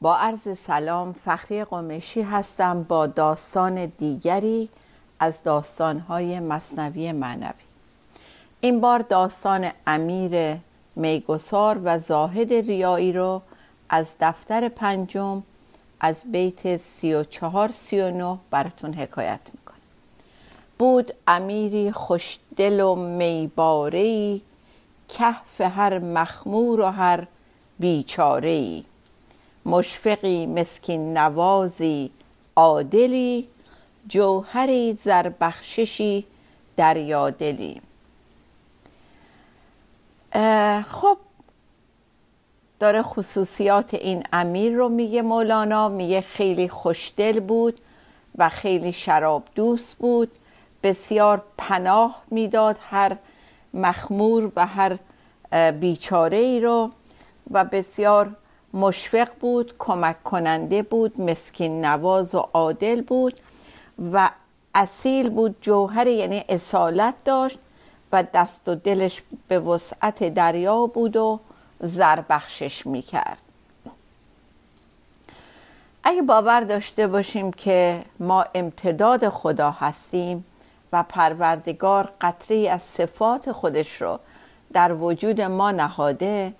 با عرض سلام فخری قمشی هستم با داستان دیگری از داستانهای مصنوی معنوی. این بار داستان امیر میگسار و زاهد ریایی رو از دفتر پنجم از بیت سی و چهار سی و نه براتون حکایت می‌کنم. بود امیری خوشدل و میبارهی کهف هر مخمور و هر بیچارهی مشفقی مسکین نوازی عادلی جوهری زربخششی دریادلی. خب داره خصوصیات این امیر رو میگه مولانا میگه خیلی خوشدل بود و خیلی شراب دوست بود. بسیار پناه می‌داد هر مخمور و هر بیچاره ای رو و بسیار مشفق بود کمک کننده بود مسکین نواز و عادل بود و اصیل بود جوهر یعنی اصالت داشت و دست و دلش به وسعت دریا بود و زربخشش می‌کرد. اگه باور داشته باشیم که ما امتداد خدا هستیم و پروردگار قطری از صفات خودش رو در وجود ما نهاده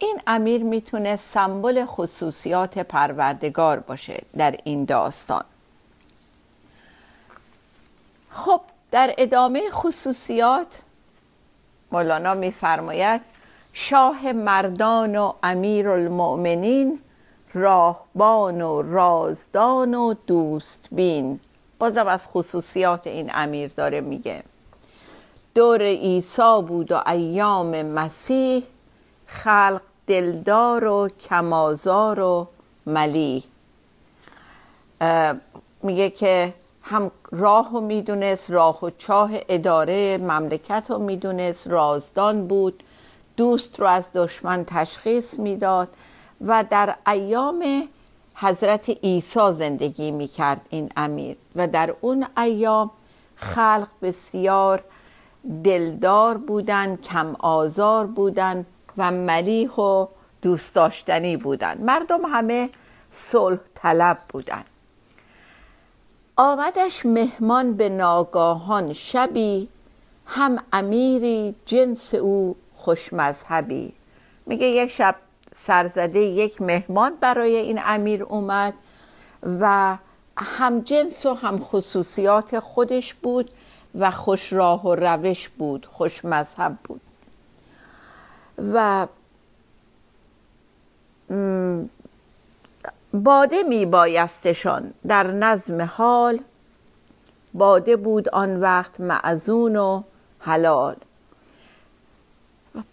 این امیر می‌تونه سمبل خصوصیات پروردگار باشه در این داستان. خب در ادامه خصوصیات مولانا میفرماید شاه مردان و امیر المؤمنین راهبان و رازدان و دوست بین بازم از خصوصیات این امیر داره میگه. دور عیسی بود و ایام مسیح خلق دلدار و کمازار و ملی. میگه که هم راه رو می‌دونست راه و چاه اداره مملکت رو می‌دونست رازدان بود دوست رو از دشمن تشخیص می‌داد و در ایام حضرت عیسی زندگی می‌کرد این امیر و در اون ایام خلق بسیار دلدار بودن کم آزار بودن. و ملیح و دوست داشتنی بودن. مردم همه صلح طلب بودن. آمدش مهمان به ناگاهان. شبی هم امیری جنس او خوش مذهبی. میگه یک شب سرزده یک مهمان برای این امیر اومد و هم جنس و هم خصوصیات خودش بود و خوش راه و روش بود خوش مذهب بود. و باده می بایستشان در نظم حال. باده بود آن وقت معزون و حلال.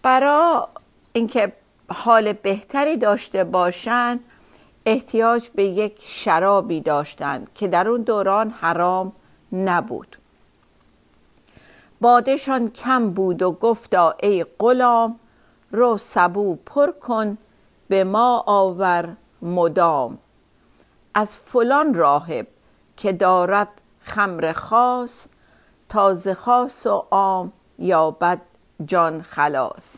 برا اینکه حال بهتری داشته باشند احتیاج به یک شرابی داشتند که در اون دوران حرام نبود. بادشان کم بود و گفتا ای غلام رو سبو پر کن به ما آور مدام. از فلان راهب که دارد خمر خاص تازه خاص و عام یابد جان خلاص.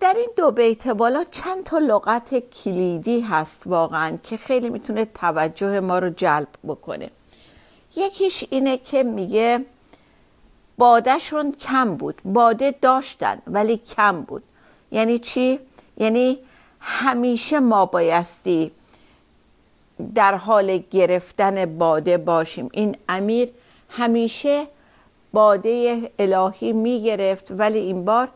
در این دو بیت بالا چند تا لغت کلیدی هست واقعا که خیلی می‌تونه توجه ما رو جلب بکنه. یکیش اینه که میگه بادهشون کم بود. باده داشتن ولی کم بود. یعنی چی؟ یعنی همیشه ما بایستی در حال گرفتن باده باشیم. این امیر همیشه باده الهی می‌گرفت ولی این بار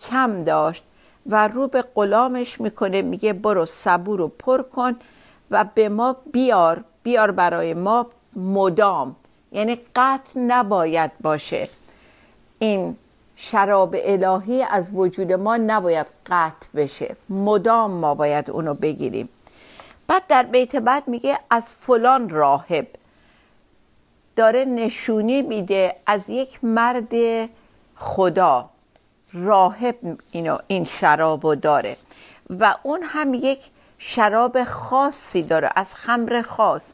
کم داشت و رو به غلامش می‌کنه میگه برو صبور رو پر کن و به ما بیار بیار برای ما مدام. یعنی قطع نباید باشه. این شراب الهی از وجود ما نباید قطع بشه. مدام ما باید اونو بگیریم. بعد در بیت بعد میگه از فلان راهب. داره نشونی میده از یک مرد خدا. راهب اینو این شرابو داره. و اون هم یک شراب خاصی داره از خمر خاص.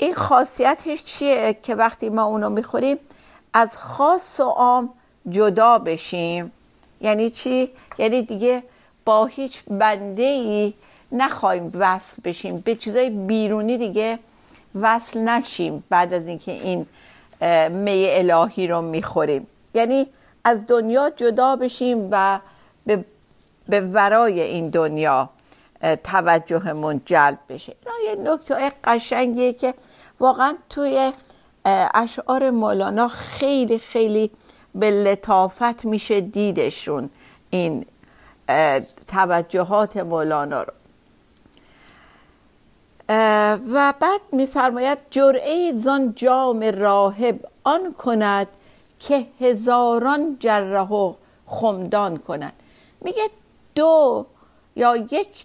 این خاصیتش چیه که وقتی ما اونو می‌خوریم؟ از خاص و عام جدا بشیم. یعنی چی؟ یعنی دیگه با هیچ بنده ای نخواهیم وصل بشیم. به چیزای بیرونی دیگه وصل نشیم بعد از اینکه این می الهی رو می‌خوریم. یعنی از دنیا جدا بشیم و به, به ورای این دنیا. توجهمون جلب بشه. اینا یه نکته قشنگیه که واقعا توی اشعار مولانا خیلی خیلی به لطافت میشه دیدشون این توجهات مولانا رو. و بعد میفرماید جرعه زان جام راهب آن کند که هزاران جره خمدان کند. میگه دو یا یک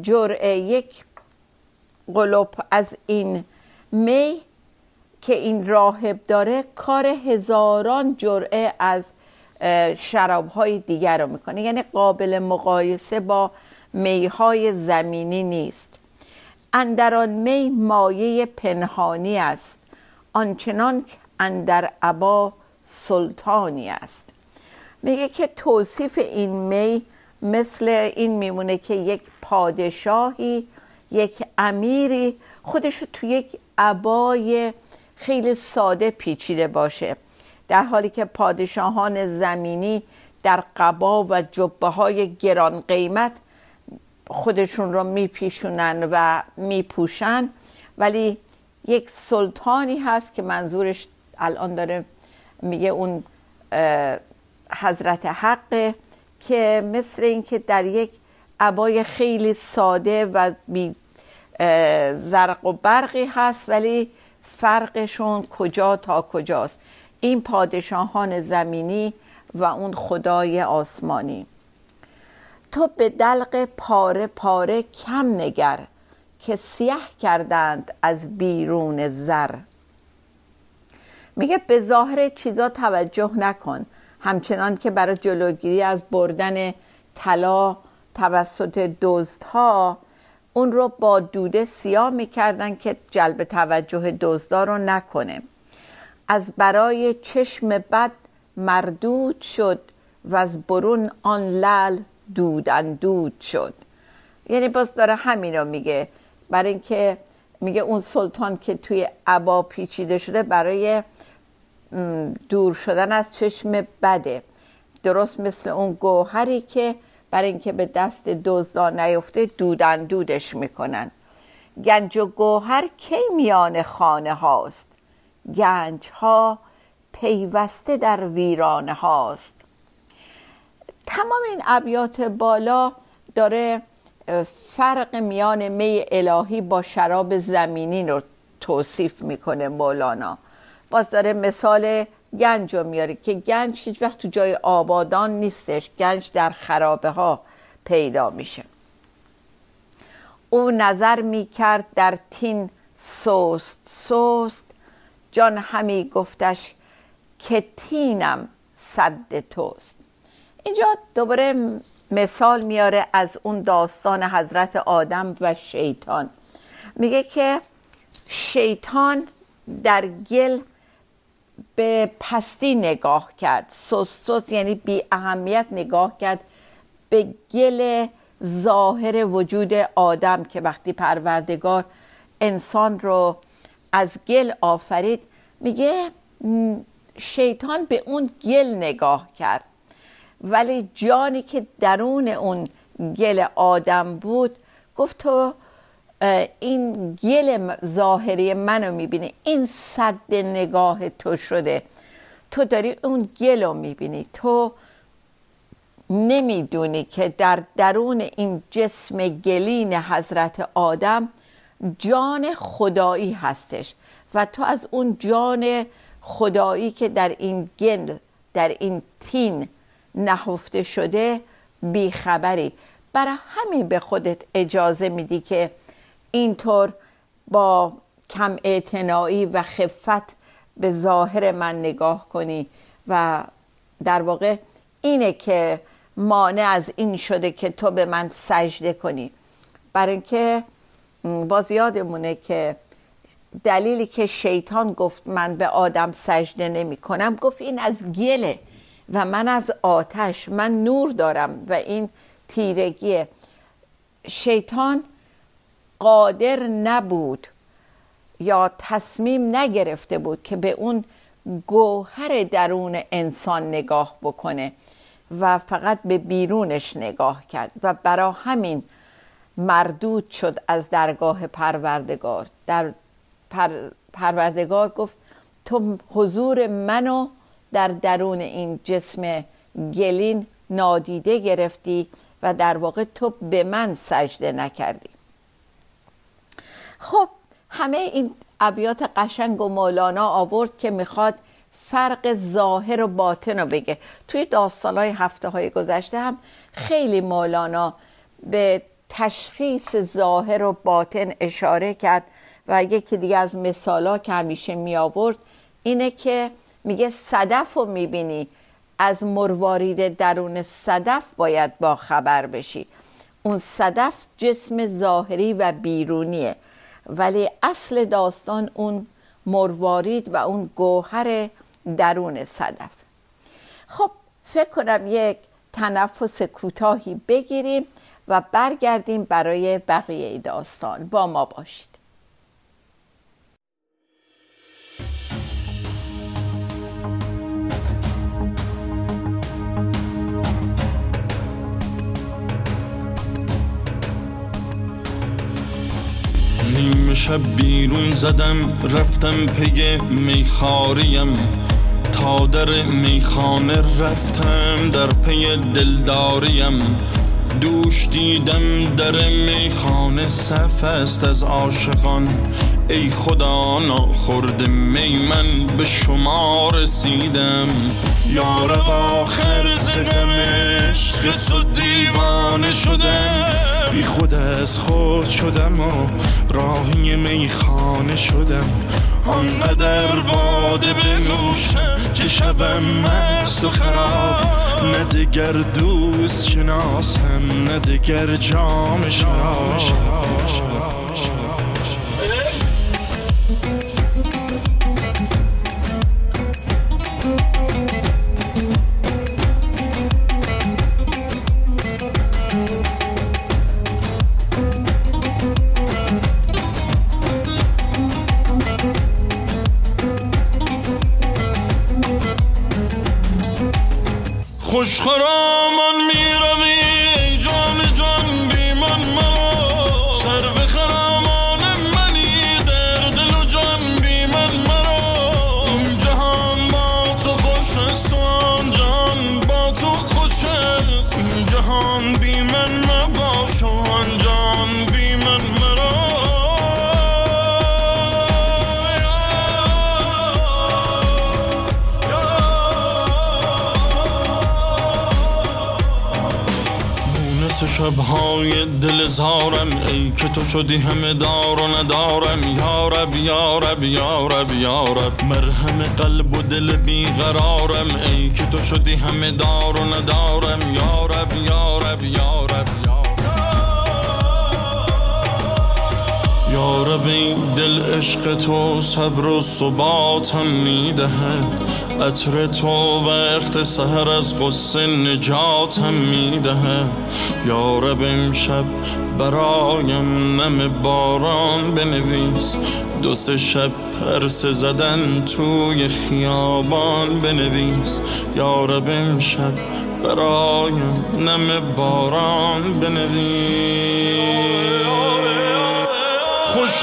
جرعه یک قلوب از این می که این راهب داره کار هزاران جرعه از شراب های دیگر رو می‌کنه. یعنی قابل مقایسه با میهای زمینی نیست. اندران می مایه پنهانی است آنچنان اندر عبا سلطانی است. میگه که توصیف این می مثل این میمونه که یک پادشاهی یک امیری خودش تو یک عبای خیلی ساده پیچیده باشه. در حالی که پادشاهان زمینی در قبا و جبه های گران قیمت خودشون رو میپیشونن و میپوشن. ولی یک سلطانی هست که منظورش الان داره میگه اون حضرت حقه. که مثل اینکه در یک عبای خیلی ساده و بی زرق و برقی هست ولی فرقشون کجا تا کجاست. این پادشاهان زمینی و اون خدای آسمانی. تو به دلق پاره پاره کم نگر که سیه کردند از بیرون زر. میگه به ظاهر چیزا توجه نکن. همچنان که برای جلوگیری از بردن طلا توسط دزدها اون رو با دوده سیاه می‌کردن که جلب توجه دزدا رو نکنه. از برای چشم بد مردود شد و از برون آن لل دود اندود شد. یعنی باز داره همین رو میگه. برای اینکه میگه اون سلطان که توی عبا پیچیده شده برای دور شدن از چشم بده. درست مثل اون گوهری که برای اینکه به دست دزدان نیفته دودن دودش می‌کنن. گنج و گوهر کی میان خانه هاست؟ گنج ها پیوسته در ویرانه هاست. تمام این ابیات بالا داره فرق میان می الهی با شراب زمینی رو توصیف می‌کنه مولانا. باز داره مثال گنج رو میاره که گنج هیچ وقت تو جای آبادان نیستش. گنج در خرابه ها پیدا میشه. او نظر می‌کرد در تین سوست سوست جان همی گفتش که تینم صد توست. اینجا دوباره مثال میاره از اون داستان حضرت آدم و شیطان. میگه که شیطان در گل به پستی نگاه کرد. سست یعنی بی اهمیت نگاه کرد به گل ظاهر وجود آدم که وقتی پروردگار انسان رو از گل آفرید میگه شیطان به اون گل نگاه کرد. ولی جانی که درون اون گل آدم بود گفت تو این گل ظاهری منو می‌بینی این صد نگاه تو شده. تو داری اون گل رو می‌بینی. تو نمی‌دونی که در درون این جسم گلین حضرت آدم جان خدایی هستش و تو از اون جان خدایی که در این گل در این تین نهفته شده بیخبری. برای همین به خودت اجازه میدی که اینطور با کم اعتنایی و خفت به ظاهر من نگاه کنی و در واقع اینه که مانع از این شده که تو به من سجده کنی. برای اینکه باز یادمونه که دلیلی که شیطان گفت من به آدم سجده نمی کنم گفت این از گله و من از آتش من نور دارم و این تیرگیه. شیطان قادر نبود یا تصمیم نگرفته بود که به اون گوهر درون انسان نگاه بکنه و فقط به بیرونش نگاه کرد و برا همین مردود شد از درگاه پروردگار. در پروردگار گفت تو حضور منو در درون این جسم گلین نادیده گرفتی و در واقع تو به من سجده نکردی. خب همه این ابیات قشنگ و مولانا آورد که می‌خواد فرق ظاهر و باطن رو بگه. توی های هفته های گذشته هم خیلی مولانا به تشخیص ظاهر و باطن اشاره کرد و یکی دیگه از مثالا که همیشه می آورد اینه که میگه صدف رو می‌بینی از مروارید درون صدف باید با خبر بشی. اون صدف جسم ظاهری و بیرونیه. ولی اصل داستان اون مروارید و اون گوهر درون صدف. خب فکر کنم یک تنفس کوتاهی بگیریم و برگردیم برای بقیه داستان. با ما باشید. نیم شب بیرون زدم رفتم پی میخاریم. تا در میخانه رفتم در پی دلداریم. دوش دیدم در میخانه صف است از عاشقان. ای خدا ناخورد می من به شما رسیدم. یارب آخر زدم عشق تو دیوانه شدم. بی خود از خود شدم و راهی میخانه شدم. آنقدر باده بنوشم که شبم مست و خراب. نه دگر دوست شناسم نه دگر جام شراب. خوش شبهای دل زارم ای که تو شدی همه دار و ندارم. یارب یارب یارب یارب مرهم قلب و دل بیقرارم ای که تو شدی همه دار و ندارم. یارب یارب یارب یارب این دل عشق تو صبر و ثباتم می‌دهد. عطر تو وقت سهر از غصه نجاتم می‌دهه یارب امشب برایم نم باران بنویس. دو شب پرسه زدن توی خیابان بنویس. یارب امشب برایم نم باران بنویس. خوش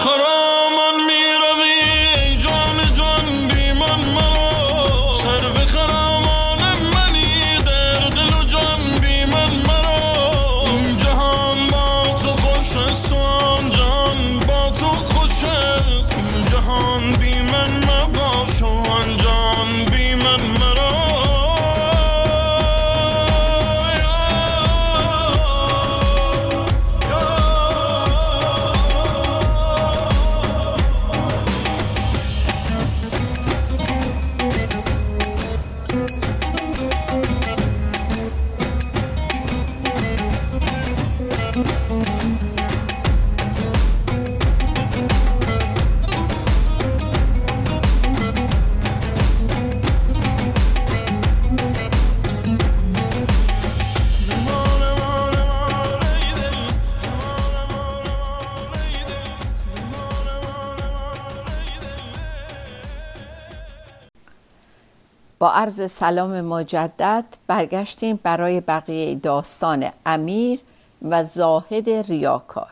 عرض سلام مجدد برگشتیم برای بقیه داستان امیر و زاهد ریاکار.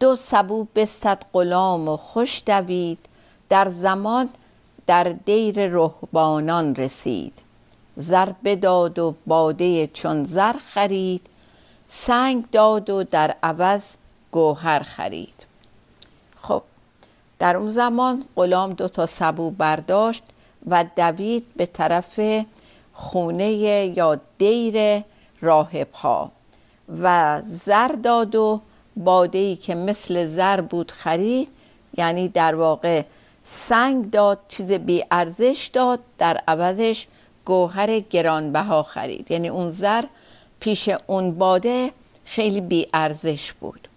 دو سبو بستد غلام و خوش دوید در زمان در دیر رهبانان رسید. زر بداد و باده چون زر خرید سنگ داد و در عوض گوهر خرید. خب در اون زمان غلام دو تا سبو برداشت و دوید به طرف خونه یا دیر راهب ها و زر داد و باده ای که مثل زر بود خرید یعنی در واقع سنگ داد چیز بی ارزش داد در عوضش گوهر گرانبها خرید. یعنی اون زر پیش اون باده خیلی بی ارزش بود.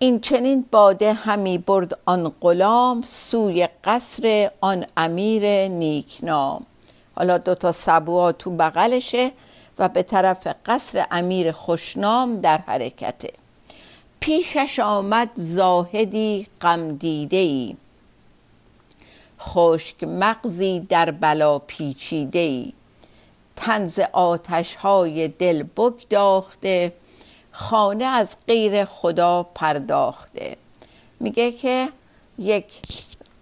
این چنین باده همی برد آن غلام سوی قصر آن امیر نیکنام. حالا دوتا سبوها تو بغلشه و به طرف قصر امیر خوشنام در حرکته. پیشش آمد زاهدی غم دیده ای خشک مغزی در بلا پیچیده ای تنز آتش های دل بگداخته خانه از غیر خدا پرداخته. میگه که یک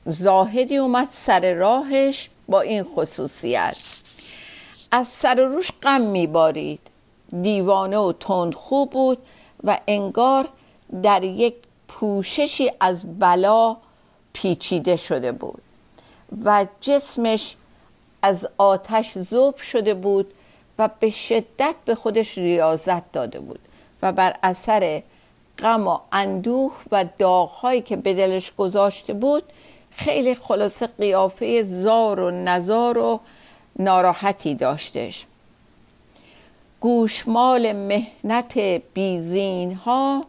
زاهدی اومد سر راهش با این خصوصیت. از سر روش غم میبارید. دیوانه و تندخو بود و انگار در یک پوششی از بلا پیچیده شده بود و جسمش از آتش زوب شده بود و به شدت به خودش ریاضت داده بود. بر اثر غم و اندوه و داغهایی که به دلش گذاشته بود خیلی خلاصه قیافه زار و نزار و ناراحتی داشتش. گوشمال مهنت بیزین ها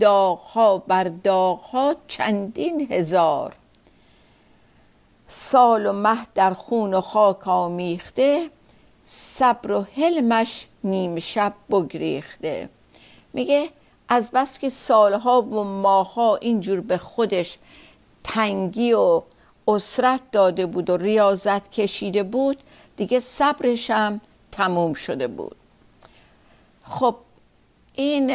داغها بر داغها چندین هزار. سال و مه در خون و خاک آمیخته صبر و حلمش نیم شب بگریخته. میگه از بس که سالها و ماها اینجور به خودش تنگی و اسرت داده بود و ریاضت کشیده بود دیگه صبرش هم تموم شده بود. خب این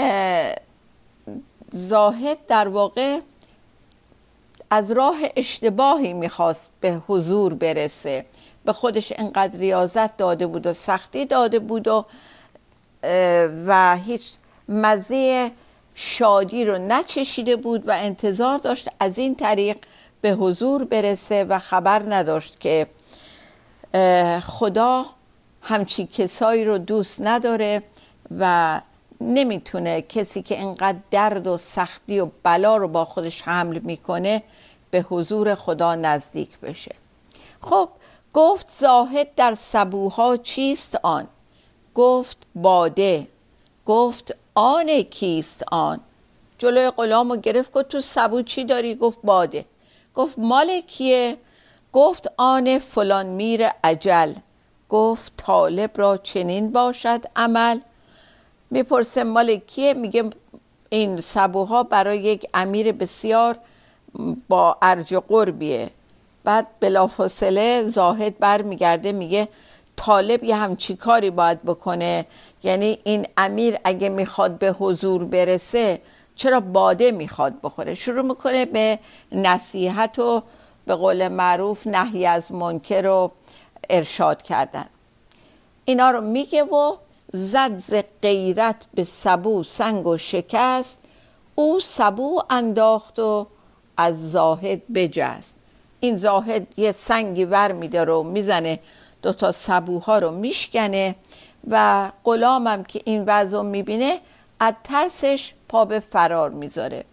زاهد در واقع از راه اشتباهی می‌خواست به حضور برسه. به خودش انقدر ریاضت داده بود و سختی داده بود و و هیچ مزه شادی رو نچشیده بود و انتظار داشت از این طریق به حضور برسه و خبر نداشت که خدا همچی کسایی رو دوست نداره و نمی‌تونه کسی که انقدر درد و سختی و بلا رو با خودش حمل می‌کنه به حضور خدا نزدیک بشه. خب گفت زاهد در سبوها چیست آن؟ گفت باده. گفت آن کیست آن؟ جلوی غلام رو گرفت گفت تو سبو چی داری؟ گفت باده. گفت مال کیه؟ گفت آن فلان میر عجل گفت طالب را چنین باشد عمل. می‌پرسه مال کیه؟ میگه این سبوها برای یک امیر بسیار با ارج و قربیه. بعد بلافاصله زاهد بر میگرده میگه طالب یه همچی کاری باید بکنه. یعنی این امیر اگه می‌خواد به حضور برسه چرا باده می‌خواد بخوره؟ شروع می‌کنه به نصیحت و به قول معروف نهی از منکر رو ارشاد کردن. اینا رو میگه و زد ز غیرت به سبو سنگ و شکست. او سبو انداخت و از زاهد بجست. این زاهد یه سنگی ور میداره و می‌زنه دوتا سبوها رو میشکنه. و غلامم که این وضع می‌بینه از ترسش پا به فرار می‌ذاره.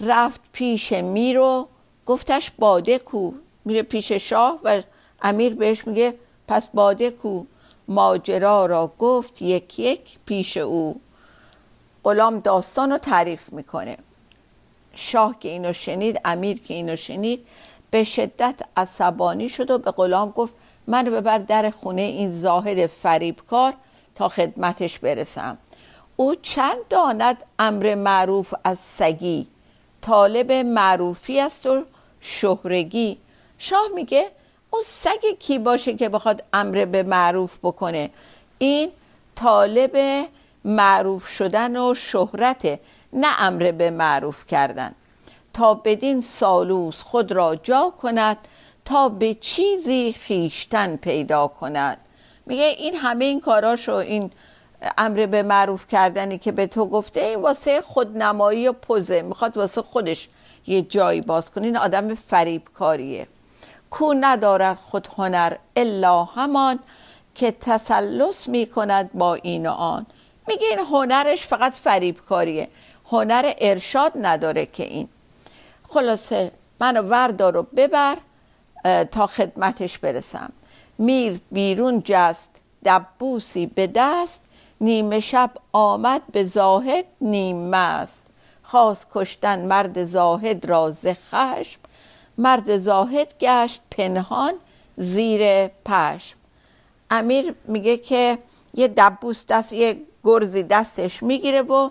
رفت پیش میرو گفتش باده کو میره پیش شاه و امیر بهش میگه پس باده کو ماجرا را گفت یک یک پیش او. غلام داستان رو تعریف می‌کنه. شاه که اینو شنید امیر که اینو شنید به شدت عصبانی شد و به غلام گفت من ببر در خونه این زاهد فریبکار تا خدمتش برسم. او چند داند امر معروف از سگی طالب معروفی است و شهرگی. شاه میگه اون سگ کی باشه که بخواد امر به معروف بکنه؟ این طالب معروف شدن و شهرت نه امر به معروف کردن. تا بدین سالوس خود را جا کند تا به چیزی خیشتن پیدا کند. میگه این همه این کاراشو این امر به معروف کردنی که به تو گفته این واسه خودنمایی و پوزه. می‌خواد واسه خودش یه جایی باز کنه. این آدم فریبکاریه. کو ندارد خود هنر الا همان که تسلس می‌کند با این و آن. میگه این هنرش فقط فریبکاریه. هنر ارشاد نداره که این. خلاصه منو وردار و ببر. تا خدمتش برسم. میر بیرون جست دبوسی به دست نیمه شب آمد به زاهد نیم مست. خواست کشتن مرد زاهد را ز خشم. مرد زاهد گشت پنهان زیر پشم. امیر میگه که یه دبوس دست یه گرزی دستش می‌گیره و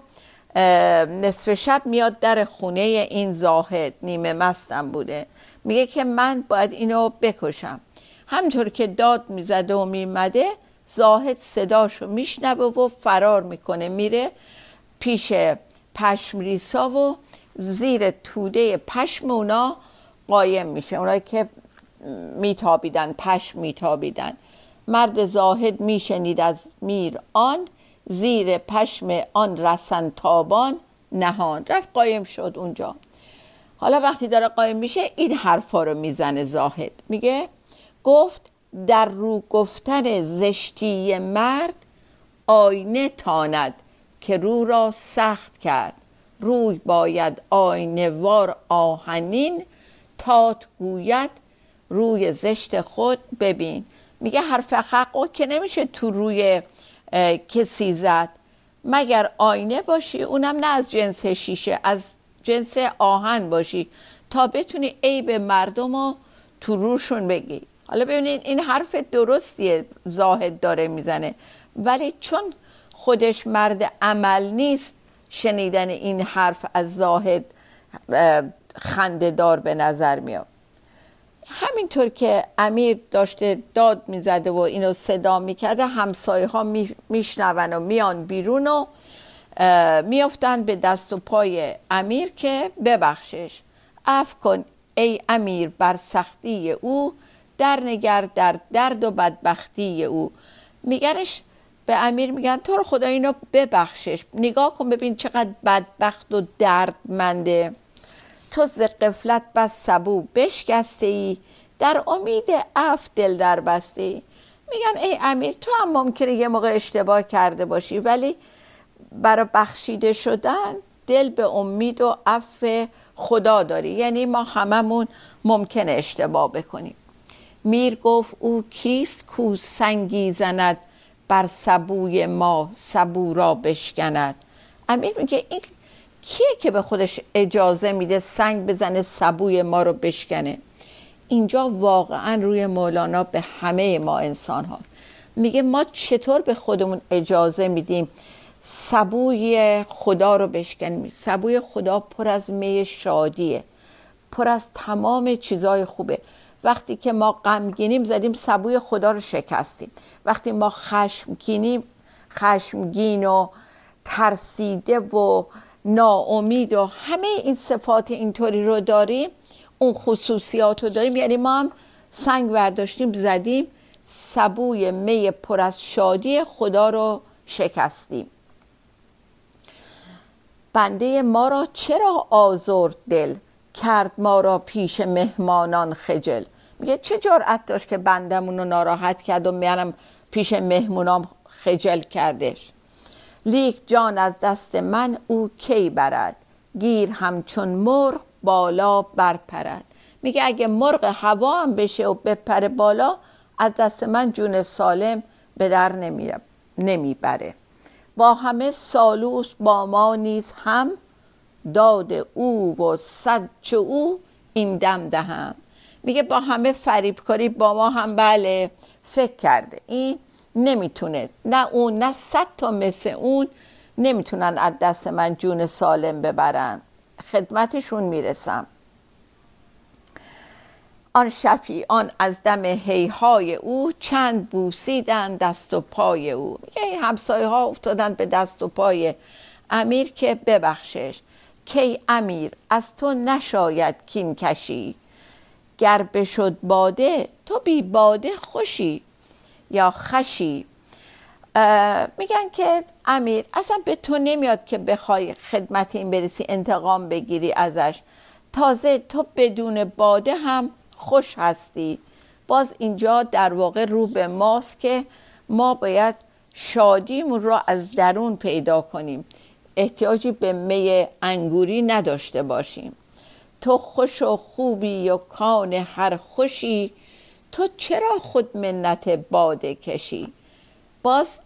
نصف شب میاد در خونه این زاهد. نیمه مستم بوده. میگه که من باید اینو بکشم. همطور که داد می‌زده و میمده زاهد صداشو میشنوه و فرار می‌کنه. میره پیش پشمریسا و زیر توده پشم اونا قایم میشه. اونایی که میتابیدن پشم میتابیدن. مرد زاهد میشنید از میر آن زیر پشم آن رسن تابان نهان. رفت قایم شد اونجا. حالا وقتی داره قایم میشه این حرفا رو می‌زنه زاهد. میگه گفت در رو گفتن زشتی مرد آینه تاند که رو را سخت کرد. روی باید آینه وار آهنین تات گوید روی زشت خود ببین. میگه حرف حق که نمیشه تو روی کسی زد. مگر آینه باشی؟ اونم نه از جنس شیشه از جنس آهن باشی تا بتونی عیب مردم رو تو روشون بگی. حالا ببینید این حرف درستیه زاهد داره می‌زنه. ولی چون خودش مرد عمل نیست شنیدن این حرف از زاهد خندهدار به نظر میاد. همینطور که امیر داشته داد می‌زده و اینو صدا می‌کرده همسایه ها میشنون و میان بیرون و میافتند به دست و پای امیر که ببخشش. اف کن ای امیر بر سختی او در نگر در درد و بدبختی او. میگنش به امیر میگن تو رو خدا اینو ببخشش. نگاه کن ببین چقدر بدبخت و دردمنده. تو ز قفلت بس سبو بشکسته ای در امید اف دل در بسته. ای میگن ای امیر تو هم ممکنه یه موقع اشتباه کرده باشی ولی برای بخشیده شدن دل به امید و عفو خدا داری. یعنی ما هممون ممکنه اشتباه بکنیم. میر گفت او کیست کو سنگی زند بر سبوی ما سبو را بشکند. امیر میگه این کیه که به خودش اجازه میده سنگ بزنه سبوی ما رو بشکنه اینجا واقعا روی مولانا به همه ما انسان هاست. میگه ما چطور به خودمون اجازه میدیم سبوی خدا رو بشکنیم سبوی خدا پر از می شادیه پر از تمام چیزای خوبه. وقتی که ما غمگینیم زدیم سبوی خدا رو شکستیم. وقتی ما خشمگینیم خشمگین و ترسیده و ناامید و همه این صفات اینطوری رو داریم اون خصوصیات رو داریم. یعنی ما هم سنگ برداشتیم زدیم سبوی می پر از شادی خدا رو شکستیم. بنده ما را چرا آزرد دل؟ کرد ما را پیش مهمانان خجل. میگه چه جرأت داشت که بندمون رو ناراحت کرد و میانم پیش مهمونام خجل کردش؟ لیک جان از دست من او کی برد؟ گیر همچون مرغ بالا برپرد. میگه اگه مرغ هوا هم بشه و بپره بالا از دست من جون سالم به در نمی‌بره. با همه سالوس با ما نیز هم داد او و صد او این دم دهم. میگه با همه فریبکاری با ما هم بله فکر کرده. این نمی‌تونه نه اون نه صد تا مثل اون نمی‌تونن از دست من جون سالم ببرن. خدمتشون می‌رسم. آن شفیعان از دم هیهای او چند بوسیدن دست و پای او. میگه همسایه ها افتادن به دست و پای امیر که ببخشش. کی امیر از تو نشاید کین کشی. گر بشد باده تو بی باده خوشی یا خشی. میگن که امیر اصلا به تو نمیاد که بخوای خدمت این برسی انتقام بگیری ازش. تازه تو بدون باده هم خوش هستی. باز اینجا در واقع رو به ماست که ما باید شادیمون را از درون پیدا کنیم. احتیاجی به می انگوری نداشته باشیم. تو خوش و خوبی و کان هر خوشی تو چرا خود منت باده کشی؟ باز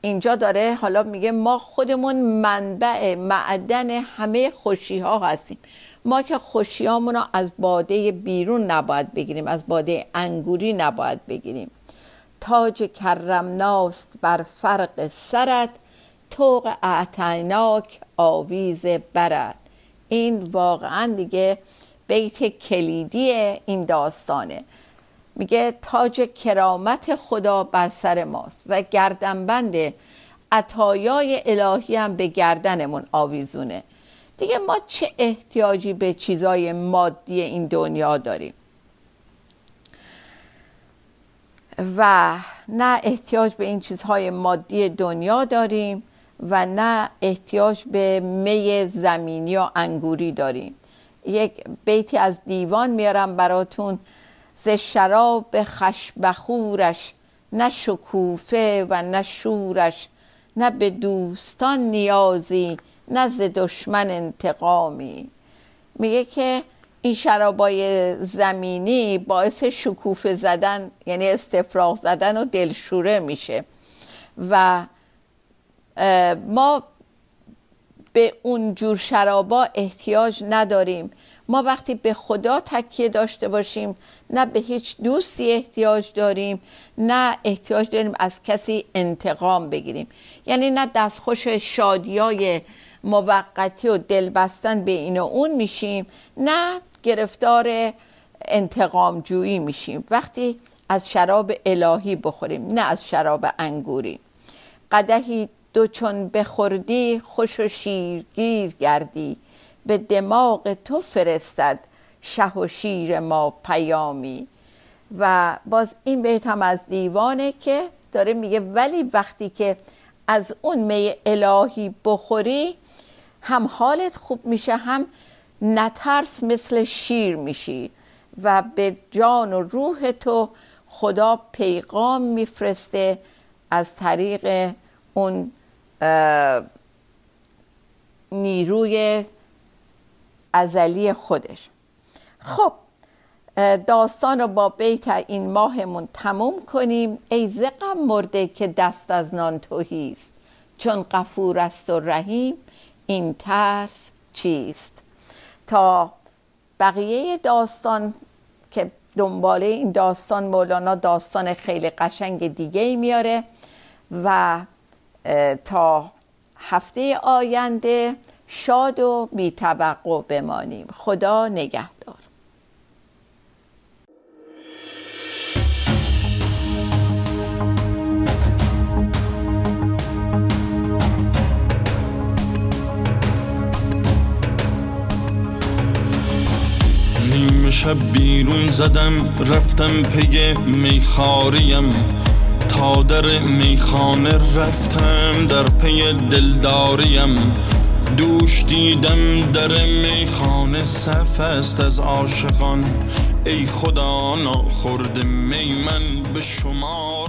اینجا داره حالا میگه ما خودمون منبع معدن همه خوشی ها هستیم. ما که خوشی رو از باده بیرون نباید بگیریم از باده انگوری نباید بگیریم. تاج کرمناست بر فرق سرت توق اعتناک آویز برد این واقعا دیگه بیت کلیدی این داستانه. میگه تاج کرامت خدا بر سر ماست و گردنبند عطایای الهی هم به گردنمون آویزونه. دیگه ما چه احتیاجی به چیزای مادی این دنیا داریم؟ و نه احتیاج به این چیزهای مادی دنیا داریم و نه احتیاج به می زمینی و انگوری داریم. یک بیتی از دیوان میارم براتون ز شراب خشبخورش نه شکوفه و نه شورش نه به دوستان نیازی نه ز دشمن انتقامی. میگه که این شرابای زمینی باعث شکوفه زدن یعنی استفراغ زدن و دلشوره میشه. و ما به اون جور شرابا احتیاج نداریم. ما وقتی به خدا تکیه داشته باشیم نه به هیچ دوستی احتیاج داریم نه احتیاج داریم از کسی انتقام بگیریم. یعنی نه دستخوش شادیای موقتی و دل بستن به این و اون میشیم نه گرفتار انتقام جویی میشیم. وقتی از شراب الهی بخوریم نه از شراب انگوری. قدهی دو چون بخوردی خوش و شیرگیر گردی. به دماغ تو فرستد شه و شیر ما پیامی. و باز این بیت هم از دیوانه که داره میگه ولی وقتی که از اون می الهی بخوری هم حالت خوب میشه هم نترس مثل شیر میشی و به جان و روح تو خدا پیغام میفرسته از طریق اون نیروی ازلی خودش. خب داستان رو با بیت این ماهمون تموم کنیم. ای زقم مرده که دست از نان توهیست چون قفور است و رحیم. این ترس چیست؟ تا بقیه داستان که دنباله این داستان مولانا داستان خیلی قشنگ دیگه میاره و تا هفته آینده شاد و بیتوقع بمانیم. خدا نگهدار. شب بیرون زدم رفتم پی میخاریم. تا در میخانه رفتم در پی دلداریم. دوش دیدم در میخانه صف است از عاشقان. ای خدا ناخورد می من به شما